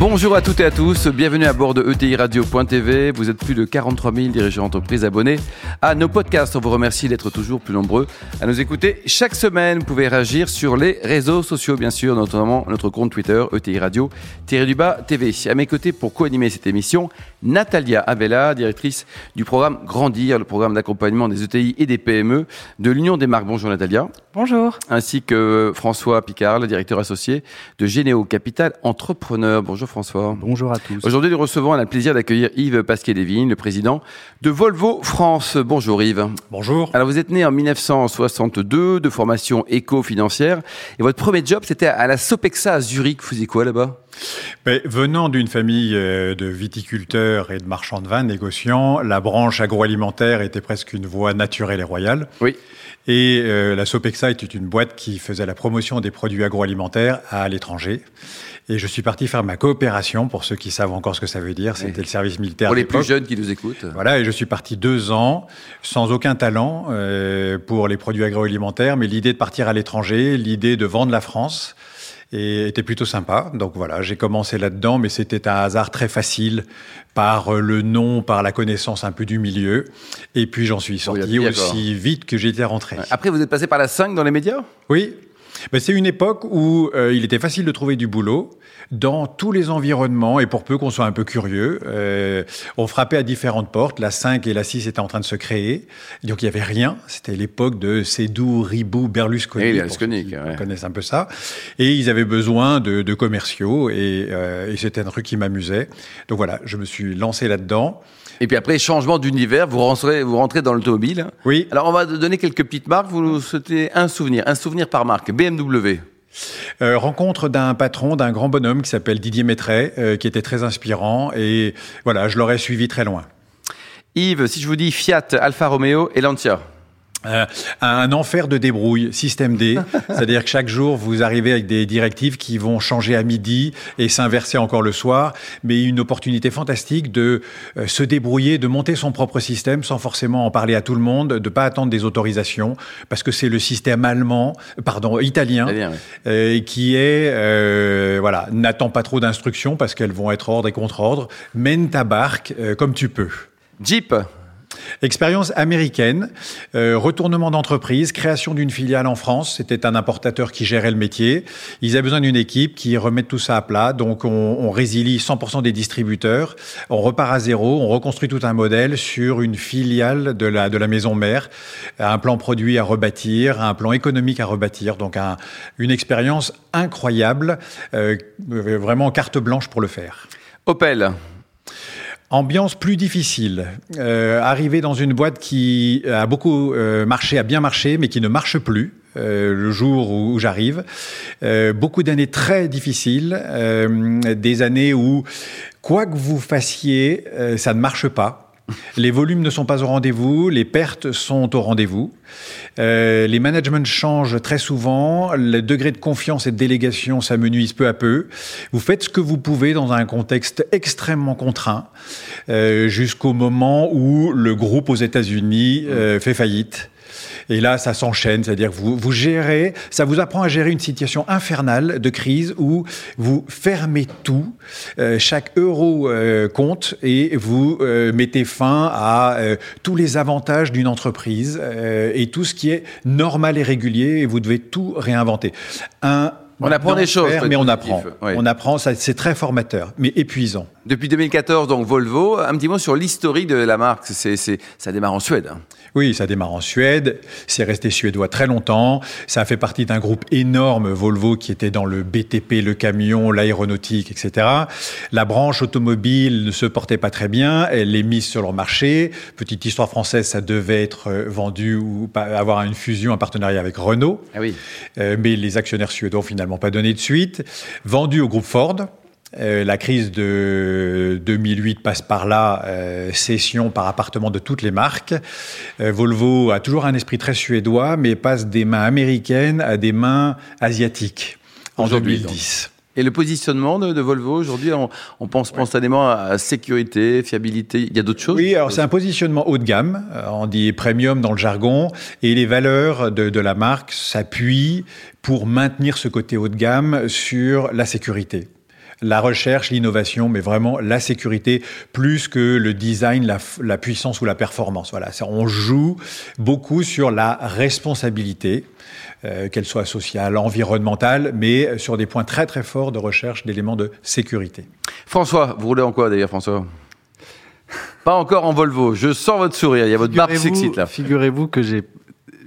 Bonjour à toutes et à tous, bienvenue à bord de ETI Radio.tv. Vous êtes plus de 43 000 dirigeants d'entreprise abonnés à nos podcasts. On vous remercie d'être toujours plus nombreux à nous écouter chaque semaine. Vous pouvez réagir sur les réseaux sociaux, bien sûr, notamment notre compte Twitter ETI Radio du bas TV. À mes côtés pour co-animer cette émission, Natalia Abella, directrice du programme Grandir, le programme d'accompagnement des ETI et des PME de l'Union des marques. Bonjour Natalia. Bonjour. Ainsi que François Picard, le directeur associé de Généo Capital Entrepreneur. Bonjour François. Bonjour à tous. Aujourd'hui, nous recevons, on a le plaisir d'accueillir Yves Pasquet-Lévin, le président de Volvo France. Bonjour Yves. Bonjour. Alors, vous êtes né en 1962, de formation éco-financière, et votre premier job, c'était à la Sopexa à Zurich. Vous faisiez quoi là-bas? Ben, venant d'une famille euh, de viticulteurs et de marchands de vin négociants, la branche agroalimentaire était presque une voie naturelle et royale. Oui. Et euh, la Sopexa était une boîte qui faisait la promotion des produits agroalimentaires à l'étranger. Et je suis parti faire ma coopération, pour ceux qui savent encore ce que ça veut dire. C'était le service militaire. Pour les plus jeunes qui nous écoutent. Voilà, et je suis parti deux ans, sans aucun talent euh, pour les produits agroalimentaires, mais l'idée de partir à l'étranger, l'idée de vendre la France et était plutôt sympa. Donc voilà, j'ai commencé là-dedans, mais c'était un hasard très facile par euh, le nom, par la connaissance un peu du milieu. Et puis j'en suis sorti aussi vite que j'étais rentré. Après, vous êtes passé par la 5 dans les médias? Oui, ben, c'est une époque où euh, il était facile de trouver du boulot dans tous les environnements, et pour peu qu'on soit un peu curieux, euh, on frappait à différentes portes. La 5 et la 6 étaient en train de se créer. Donc il n'y avait rien. C'était l'époque de Cédou, Ribou, Berlusconi. Et Berlusconi, ouais. connaissent un peu ça. Et ils avaient besoin de, de commerciaux, et, euh, et c'était un truc qui m'amusait. Donc voilà, je me suis lancé là-dedans. Et puis après, changement d'univers, vous rentrez, vous rentrez dans l'automobile. Oui. Alors on va donner quelques petites marques. Vous nous souhaitez un souvenir, un souvenir par marque. BMW. Euh, rencontre d'un patron, d'un grand bonhomme qui s'appelle Didier Maitret, euh, qui était très inspirant et voilà, je l'aurais suivi très loin. Yves, si je vous dis Fiat, Alfa Romeo et Lancia. Euh, un enfer de débrouille, système D, c'est-à-dire que chaque jour vous arrivez avec des directives qui vont changer à midi et s'inverser encore le soir, mais une opportunité fantastique de euh, se débrouiller, de monter son propre système sans forcément en parler à tout le monde, de pas attendre des autorisations, parce que c'est le système allemand, pardon, italien, euh, qui est euh, voilà n'attend pas trop d'instructions parce qu'elles vont être ordre et contre-ordre, mène ta barque comme tu peux. Jeep. Expérience américaine, euh, retournement d'entreprise, création d'une filiale en France. C'était un importateur qui gérait le métier. Ils avaient besoin d'une équipe qui remette tout ça à plat. Donc on, on résilie 100% des distributeurs. On repart à zéro. On reconstruit tout un modèle sur une filiale de la, de la maison mère. Un plan produit à rebâtir, un plan économique à rebâtir. Donc un, une expérience incroyable. Euh, vraiment carte blanche pour le faire. Opel. Ambiance plus difficile. Euh, arriver dans une boîte qui a beaucoup euh, marché, a bien marché, mais qui ne marche plus. Euh, le jour où, où j'arrive. Euh, beaucoup d'années très difficiles, des années où, quoi que vous fassiez, ça ne marche pas. Les volumes ne sont pas au rendez-vous, les pertes sont au rendez-vous. Euh, les managements changent très souvent, le degré de confiance et de délégation s'amenuise peu à peu. Vous faites ce que vous pouvez dans un contexte extrêmement contraint, euh, jusqu'au moment où le groupe aux États-Unis euh, fait faillite. Et là, ça s'enchaîne, c'est-à-dire que vous, vous gérez, ça vous apprend à gérer une situation infernale de crise où vous fermez tout, euh, chaque euro euh, compte et vous euh, mettez fin à tous les avantages d'une entreprise et tout ce qui est normal et régulier et vous devez tout réinventer. Un On apprend des choses, Mais on apprend. oui. On apprend, c'est très formateur, mais épuisant. Depuis 2014, donc Volvo. Un petit mot sur l'historique de la marque. Ça démarre en Suède. hein. Oui, ça démarre en Suède. C'est resté suédois très longtemps. Ça a fait partie d'un groupe énorme, Volvo, qui était dans le BTP, le camion, l'aéronautique, etc. La branche automobile ne se portait pas très bien. Elle est mise sur leur marché. Petite histoire française, ça devait être euh, vendu ou avoir une fusion, un partenariat avec Renault. Ah oui. Euh, mais les actionnaires suédois ont finalement pas donné de suite. Vendu au groupe Ford. Euh, la crise de 2008 passe par là, euh, cession par appartement de toutes les marques. Euh, Volvo a toujours un esprit très suédois, mais passe des mains américaines à des mains asiatiques en Aujourd'hui, 2010. Et le positionnement de, Volvo aujourd'hui, on, pense spontanément à sécurité, fiabilité. Il y a d'autres choses? Oui, alors c'est un positionnement haut de gamme. Euh, on dit premium dans le jargon. Et les valeurs de, de la marque s'appuient pour maintenir ce côté haut de gamme sur la sécurité la recherche, l'innovation, mais vraiment la sécurité plus que le design, la, puissance ou la performance. Voilà, on joue beaucoup sur la responsabilité. Euh, qu'elle soit sociale, environnementale, mais sur des points très très forts de recherche d'éléments de sécurité. François, vous roulez en quoi d'ailleurs, François? Pas encore en Volvo. Je sens votre sourire. Il y a votre marque Sexit là. Figurez-vous que j'ai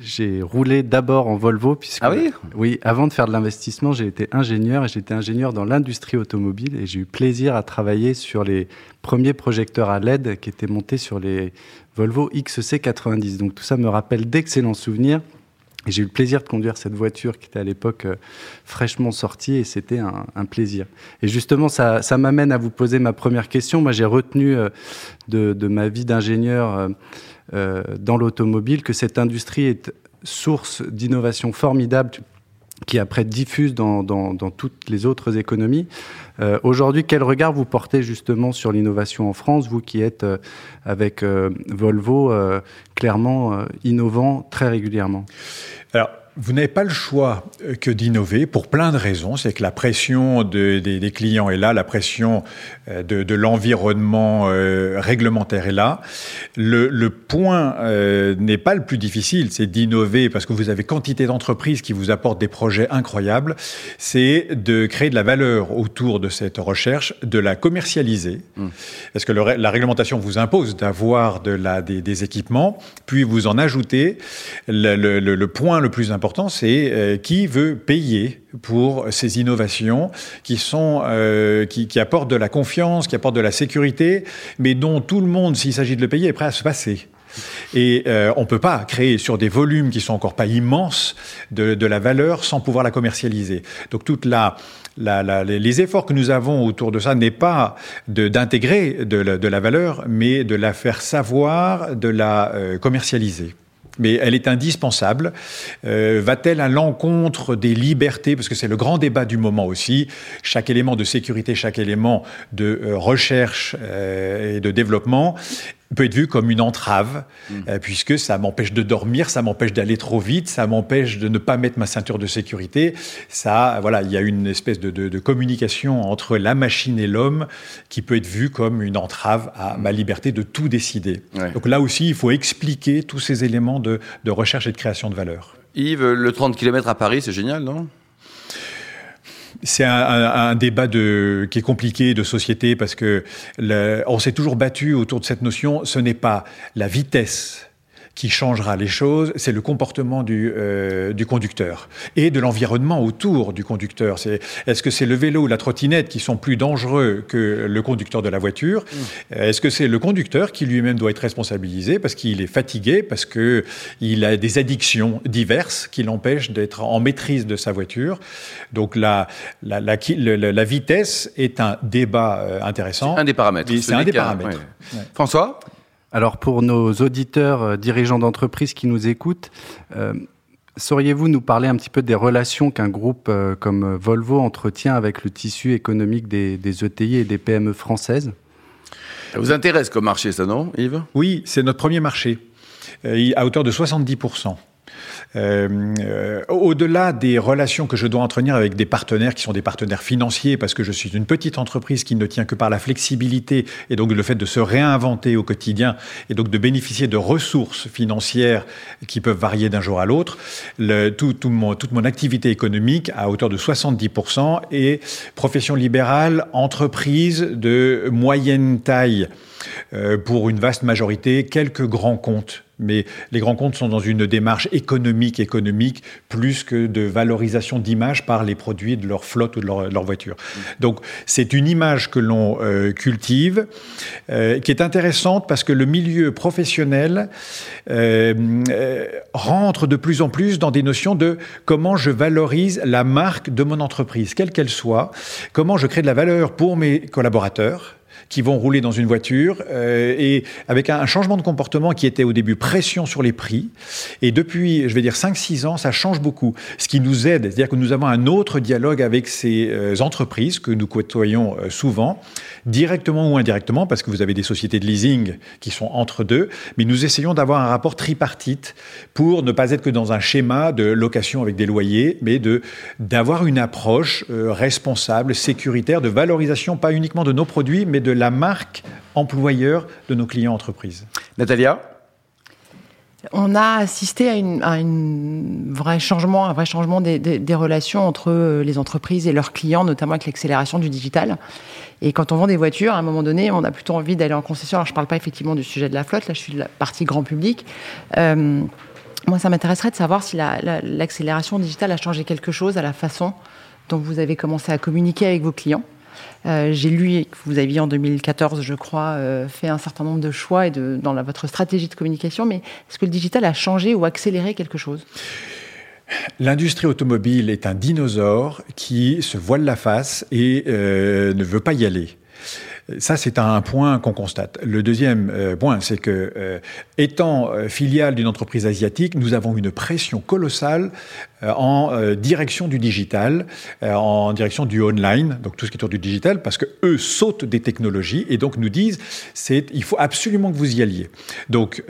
j'ai roulé d'abord en Volvo puisque ah oui, oui avant de faire de l'investissement j'ai été ingénieur et j'étais ingénieur dans l'industrie automobile et j'ai eu plaisir à travailler sur les premiers projecteurs à LED qui étaient montés sur les Volvo XC90 donc tout ça me rappelle d'excellents souvenirs et j'ai eu le plaisir de conduire cette voiture qui était à l'époque euh, fraîchement sortie et c'était un, plaisir. Et justement, ça, ça m'amène à vous poser ma première question. Moi, j'ai retenu euh, de, de, ma vie d'ingénieur euh, dans l'automobile, que cette industrie est source d'innovation formidable qui après diffuse dans, toutes les autres économies. Euh, Aujourd'hui, quel regard vous portez justement sur l'innovation en France, vous qui êtes euh, avec euh, Volvo clairement innovant très régulièrement? Vous n'avez pas le choix euh, que d'innover pour plein de raisons. C'est que la pression de, des, des, clients est là, la pression euh, de, de l'environnement euh, réglementaire est là. Le, le point euh, n'est pas le plus difficile, c'est d'innover parce que vous avez quantité d'entreprises qui vous apportent des projets incroyables. C'est de créer de la valeur autour de cette recherche, de la commercialiser. Mmh. Parce que le, la réglementation vous impose d'avoir de des, des, équipements, puis vous en ajoutez. Le point le plus important c'est euh, qui veut payer pour ces innovations qui sont euh, qui, apportent de la confiance, qui apportent de la sécurité, mais dont tout le monde, s'il s'agit de le payer, est prêt à se passer. Et euh, on ne peut pas créer sur des volumes qui sont encore pas immenses de, la valeur sans pouvoir la commercialiser. Donc toute la, les efforts que nous avons autour de ça n'est pas d'intégrer de, la valeur, mais de la faire savoir, de la commercialiser mais elle est indispensable. Euh, Va-t-elle à l'encontre des libertés? Parce que c'est le grand débat du moment aussi. Chaque élément de sécurité, chaque élément de euh, recherche euh, et de développement peut être vu comme une entrave, mmh. euh, puisque ça m'empêche de dormir, ça m'empêche d'aller trop vite, ça m'empêche de ne pas mettre ma ceinture de sécurité. Ça, voilà, il y a une espèce de, de, de communication entre la machine et l'homme qui peut être vue comme une entrave à mmh. ma liberté de tout décider. Ouais. Donc là aussi, il faut expliquer tous ces éléments de, de recherche et de création de valeur. Yves, le 30 km à Paris, c'est génial, non? C'est un, un, un, débat de, qui est compliqué de société parce que le, on s'est toujours battu autour de cette notion. Ce n'est pas la vitesse qui changera les choses, c'est le comportement du, euh, du conducteur et de l'environnement autour du conducteur. C'est, est-ce que c'est le vélo ou la trottinette qui sont plus dangereux que le conducteur de la voiture? Mmh. Est-ce que c'est le conducteur qui lui-même doit être responsabilisé parce qu'il est fatigué, parce que il a des addictions diverses qui l'empêchent d'être en maîtrise de sa voiture? Donc la, la, la, la, la vitesse est un débat euh, intéressant. C'est un des paramètres. C'est un des paramètres. Ouais. François? Alors pour nos auditeurs, euh, dirigeants d'entreprise qui nous écoutent, euh, sauriez-vous nous parler un petit peu des relations qu'un groupe euh, comme Volvo entretient avec le tissu économique des, des ETI et des PME françaises? Ça vous intéresse comme marché, ça, non, Yves? Oui, c'est notre premier marché, euh, à hauteur de 70 euh, euh, Au-delà des relations que je dois entretenir avec des partenaires qui sont des partenaires financiers, parce que je suis une petite entreprise qui ne tient que par la flexibilité et donc le fait de se réinventer au quotidien et donc de bénéficier de ressources financières qui peuvent varier d'un jour à l'autre, tout, tout mon, toute mon activité économique à hauteur de 70% est profession libérale, entreprise de moyenne taille pour une vaste majorité, quelques grands comptes mais les grands comptes sont dans une démarche économique, économique, plus que de valorisation d'image par les produits de leur flotte ou de leur, leur voiture. Mmh. Donc, c'est une image que l'on euh, cultive, euh, qui est intéressante parce que le milieu professionnel euh, euh, rentre de plus en plus dans des notions de comment je valorise la marque de mon entreprise, quelle qu'elle soit, comment je crée de la valeur pour mes collaborateurs, qui vont rouler dans une voiture euh, et avec un, changement de comportement qui était au début pression sur les prix. Et depuis, je vais dire 5-6 ans, ça change beaucoup. Ce qui nous aide, c'est-à-dire que nous avons un autre dialogue avec ces euh, entreprises que nous côtoyons euh, souvent, directement ou indirectement, parce que vous avez des sociétés de leasing qui sont entre deux, mais nous essayons d'avoir un rapport tripartite pour ne pas être que dans un schéma de location avec des loyers, mais d'avoir une approche responsable, sécuritaire, de valorisation, pas uniquement de nos produits, mais de la marque employeur de nos clients entreprises. Natalia? On a assisté à, une, vrai changement, un vrai changement des, des, relations entre euh, les entreprises et leurs clients, notamment avec l'accélération du digital. Et quand on vend des voitures, à un moment donné, on a plutôt envie d'aller en concession. Alors, je ne parle pas effectivement du sujet de la flotte, là, je suis de la partie grand public. Euh, moi, ça m'intéresserait de savoir si l'accélération digitale a changé quelque chose à la façon dont vous avez commencé à communiquer avec vos clients. Euh, j'ai lu que vous aviez en 2014, je crois, euh, fait un certain nombre de choix et dans votre stratégie de communication, mais est-ce que le digital a changé ou accéléré quelque chose? L'industrie automobile est un dinosaure qui se voile la face et euh, ne veut pas y aller. Ça, c'est un point qu'on constate. Le deuxième point, c'est que, étant filiale d'une entreprise asiatique, nous avons une pression colossale en euh, direction du digital, euh, en direction du online, donc tout ce qui est autour du digital, parce que eux sautent des technologies et donc nous disent c'est il faut absolument que vous y alliez. Donc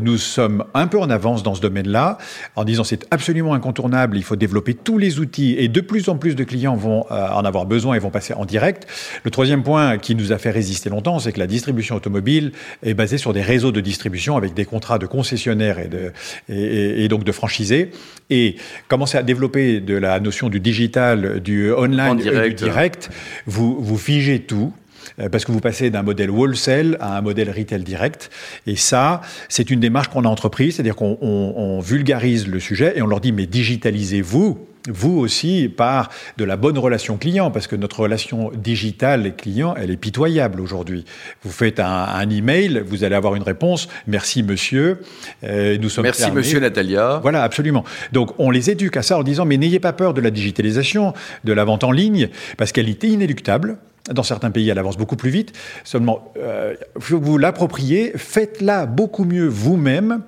nous sommes un peu en avance dans ce domaine-là, en disant c'est absolument incontournable, il faut développer tous les outils et de plus en plus de clients vont en avoir besoin et vont passer en direct. Le troisième point qui nous a fait résister longtemps, c'est que la distribution automobile est basée sur des réseaux de distribution avec des contrats de concessionnaires et, de, et, et donc de franchisés. Et commencez à développer de la notion du digital, du online, direct. du direct, vous, vous figez tout euh, parce que vous passez d'un modèle wholesale à un modèle retail direct. Et ça, c'est une démarche qu'on a entreprise, c'est-à-dire qu'on vulgarise le sujet et on leur dit, mais digitalisez-vous vous aussi par de la bonne relation client, parce que notre relation digitale et client, elle est pitoyable aujourd'hui. Vous faites un, un, email, vous allez avoir une réponse. Merci monsieur. Euh, nous sommes Merci monsieur Natalia. Voilà, absolument. Donc on les éduque à ça en disant mais n'ayez pas peur de la digitalisation, de la vente en ligne, parce qu'elle est inéluctable. Dans certains pays, elle avance beaucoup plus vite. Seulement, euh, vous l'approprier, faites-la beaucoup mieux vous-même.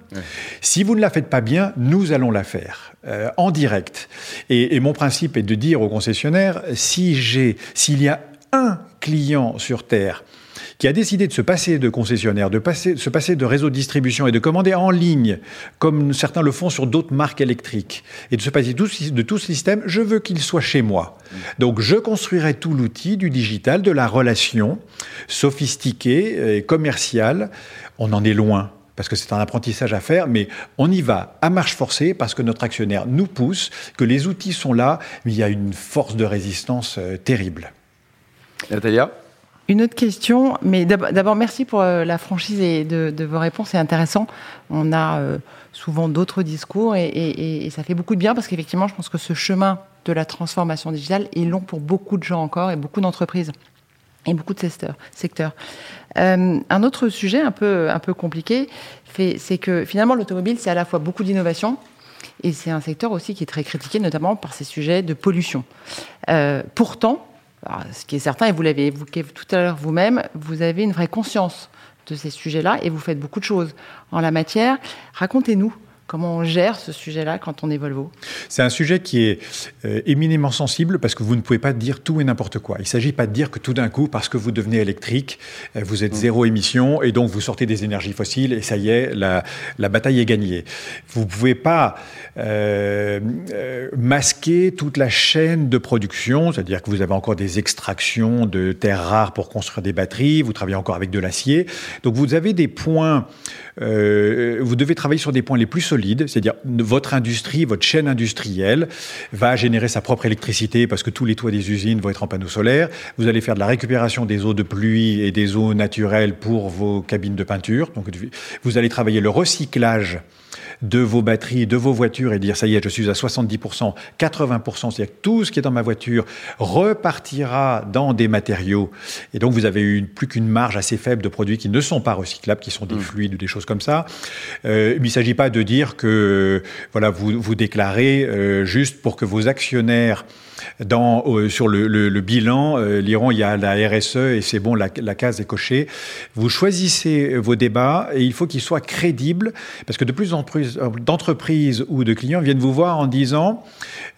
Si vous ne la faites pas bien, nous allons la faire euh, en direct. Et, et, mon principe est de dire aux concessionnaires si j'ai, s'il y a un client sur terre qui a décidé de se passer de concessionnaire, de, passer, se passer de réseau de distribution et de commander en ligne, comme certains le font sur d'autres marques électriques, et de se passer de tout ce système, je veux qu'il soit chez moi. Donc je construirai tout l'outil du digital, de la relation sophistiquée et commerciale. On en est loin parce que c'est un apprentissage à faire, mais on y va à marche forcée parce que notre actionnaire nous pousse, que les outils sont là, mais il y a une force de résistance euh, terrible. Natalia? Une autre question, mais d'abord merci pour euh, la franchise et de, vos réponses, c'est intéressant. On a euh, souvent d'autres discours et, ça fait beaucoup de bien parce qu'effectivement, je pense que ce chemin de la transformation digitale est long pour beaucoup de gens encore et beaucoup d'entreprises et beaucoup de secteurs. Euh, un autre sujet un peu, un peu compliqué, c'est que finalement l'automobile, c'est à la fois beaucoup d'innovation et c'est un secteur aussi qui est très critiqué, notamment par ces sujets de pollution. pourtant, ce qui est certain, et vous l'avez évoqué tout à l'heure vous-même, vous avez une vraie conscience de ces sujets-là et vous faites beaucoup de choses en la matière. Racontez-nous Comment on gère ce sujet-là quand on est Volvo? C'est un sujet qui est euh, éminemment sensible parce que vous ne pouvez pas dire tout et n'importe quoi. Il ne s'agit pas de dire que tout d'un coup, parce que vous devenez électrique, euh, vous êtes mm. zéro émission et donc vous sortez des énergies fossiles et ça y est, la, la bataille est gagnée. Vous ne pouvez pas euh, euh, masquer toute la chaîne de production, c'est-à-dire que vous avez encore des extractions de terres rares pour construire des batteries, vous travaillez encore avec de l'acier. Donc vous avez des points, euh, vous devez travailler sur des points les plus c'est-à-dire votre industrie, votre chaîne industrielle va générer sa propre électricité parce que tous les toits des usines vont être en panneaux solaires. Vous allez faire de la récupération des eaux de pluie et des eaux naturelles pour vos cabines de peinture. Vous allez travailler le recyclage de vos batteries, de vos voitures et dire ça y est, je suis à 70%, 80%, c'est-à-dire que tout ce qui est dans ma voiture repartira dans des matériaux. Et donc vous avez une, plus qu'une marge assez faible de produits qui ne sont pas recyclables, qui sont des mmh. fluides ou des choses comme ça. Euh, il ne s'agit pas de dire que voilà vous vous déclarez euh, juste pour que vos actionnaires dans, euh, sur le, le, bilan, euh, liront il y a la RSE et c'est bon, la, la, case est cochée. Vous choisissez vos débats et il faut qu'ils soient crédibles parce que de plus en plus d'entreprises ou de clients viennent vous voir en disant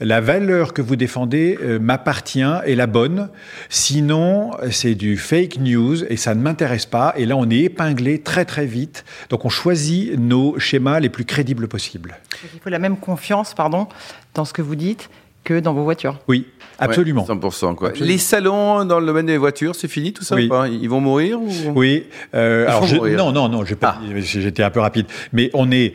la valeur que vous défendez euh, m'appartient et la bonne. Sinon, c'est du fake news et ça ne m'intéresse pas. Et là, on est épinglé très très vite. Donc, on choisit nos schémas les plus crédibles possibles. Il faut la même confiance, pardon, dans ce que vous dites que dans vos voitures. Oui, absolument. 100%. Quoi. Les salons dans le domaine des voitures, c'est fini tout ça oui. Ils vont mourir ou... Oui. Euh, alors Non, non, non, ah. j'étais un peu rapide. Mais on est...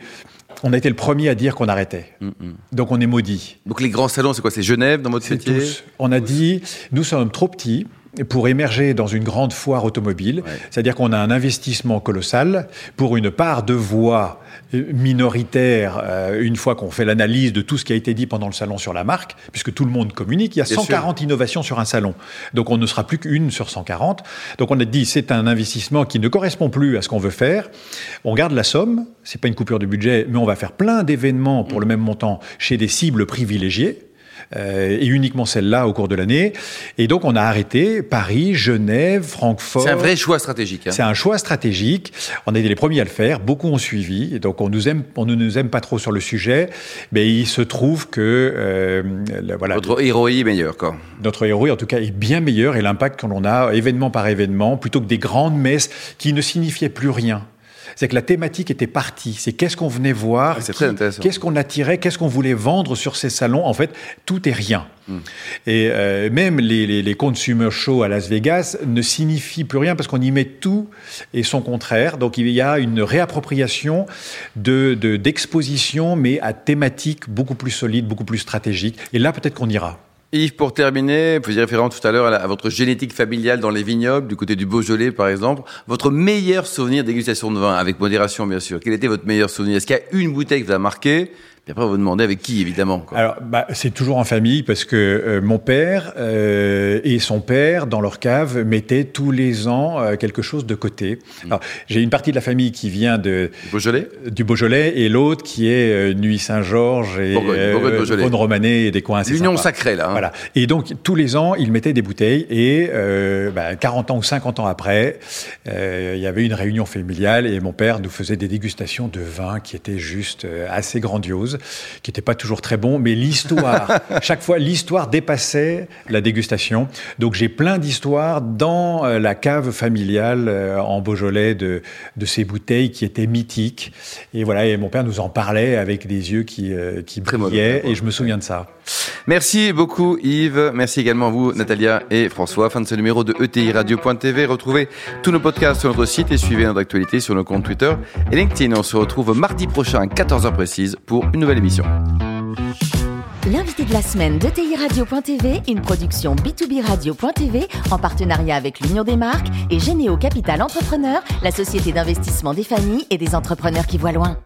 On a été le premier à dire qu'on arrêtait. Mm, mm. Donc on est maudit. Donc les grands salons, c'est quoi? C'est Genève dans votre métier? tous. On a dit, nous sommes trop petits pour émerger dans une grande foire automobile. C'est-à-dire qu'on a un investissement colossal pour une part de voix minoritaire euh, une fois qu'on fait l'analyse de tout ce qui a été dit pendant le salon sur la marque, puisque tout le monde communique. Il y a 140 innovations sur un salon. Donc on ne sera plus qu'une sur 140. Donc on a dit c'est un investissement qui ne correspond plus à ce qu'on veut faire. On garde la somme, c'est pas une coupure de budget, mais on va faire plein d'événements pour le même montant chez des cibles privilégiées. Euh, et uniquement celle-là au cours de l'année. Et donc on a arrêté Paris, Genève, Francfort. C'est un vrai choix stratégique. Hein. C'est un choix stratégique. On a été les premiers à le faire. Beaucoup ont suivi. Et donc on nous aime, on ne nous aime pas trop sur le sujet, mais il se trouve que euh, voilà. Notre héros est meilleur, quoi. Notre héros, en tout cas, est bien meilleur et l'impact qu'on a événement par événement, plutôt que des grandes messes qui ne signifiaient plus rien c'est que la thématique était partie. C'est qu'est-ce qu'on venait voir, qu'est-ce qu'on attirait, qu'est-ce qu'on voulait vendre sur ces salons. En fait, tout est rien. Hmm. Et euh, même les, les, consumer shows à Las Vegas ne signifient plus rien parce qu'on y met tout et son contraire. Donc il y a une réappropriation de, d'exposition, mais à thématique beaucoup plus solide, beaucoup plus stratégique. Et là, peut-être qu'on ira. Yves, pour terminer, vous faisiez référence tout à l'heure à, votre génétique familiale dans les vignobles, du côté du Beaujolais par exemple. Votre meilleur souvenir dégustation de vin, avec modération bien sûr. Quel était votre meilleur souvenir? Est-ce qu'il y a une bouteille qui vous a marqué? Et après, vous vous demandez avec qui, évidemment. Quoi. Alors, bah, c'est toujours en famille parce que euh, mon père euh, et son père, dans leur cave, mettaient tous les ans euh, quelque chose de côté. Mm. Alors, j'ai une partie de la famille qui vient de du Beaujolais, du Beaujolais et l'autre qui est Nuit Saint-Georges et Beaune Romanée et des coins assez L'union sacrée, là. Hein. Voilà. Et donc, tous les ans, ils mettaient des bouteilles et bah, 40 ans ou 50 ans après, il y avait une réunion familiale et mon père nous faisait des dégustations de vin qui étaient juste assez grandioses qui n'était pas toujours très bon, mais l'histoire, chaque fois, l'histoire dépassait la dégustation. Donc j'ai plein d'histoires dans euh, la cave familiale euh, en Beaujolais de, de ces bouteilles qui étaient mythiques. Et voilà, et mon père nous en parlait avec des yeux qui, euh, qui brillaient, et je me souviens de ça. Merci beaucoup Yves, merci également à vous Natalia et François. Fin de ce numéro de ETI Radio.tv. Retrouvez tous nos podcasts sur notre site et suivez notre actualité sur nos comptes Twitter et LinkedIn. On se retrouve mardi prochain à 14h précise pour une nouvelle émission. L'invité de la semaine de TI Radio.tv, une production B2B Radio.tv en partenariat avec l'Union des marques et Généo Capital Entrepreneur, la société d'investissement des familles et des entrepreneurs qui voient loin.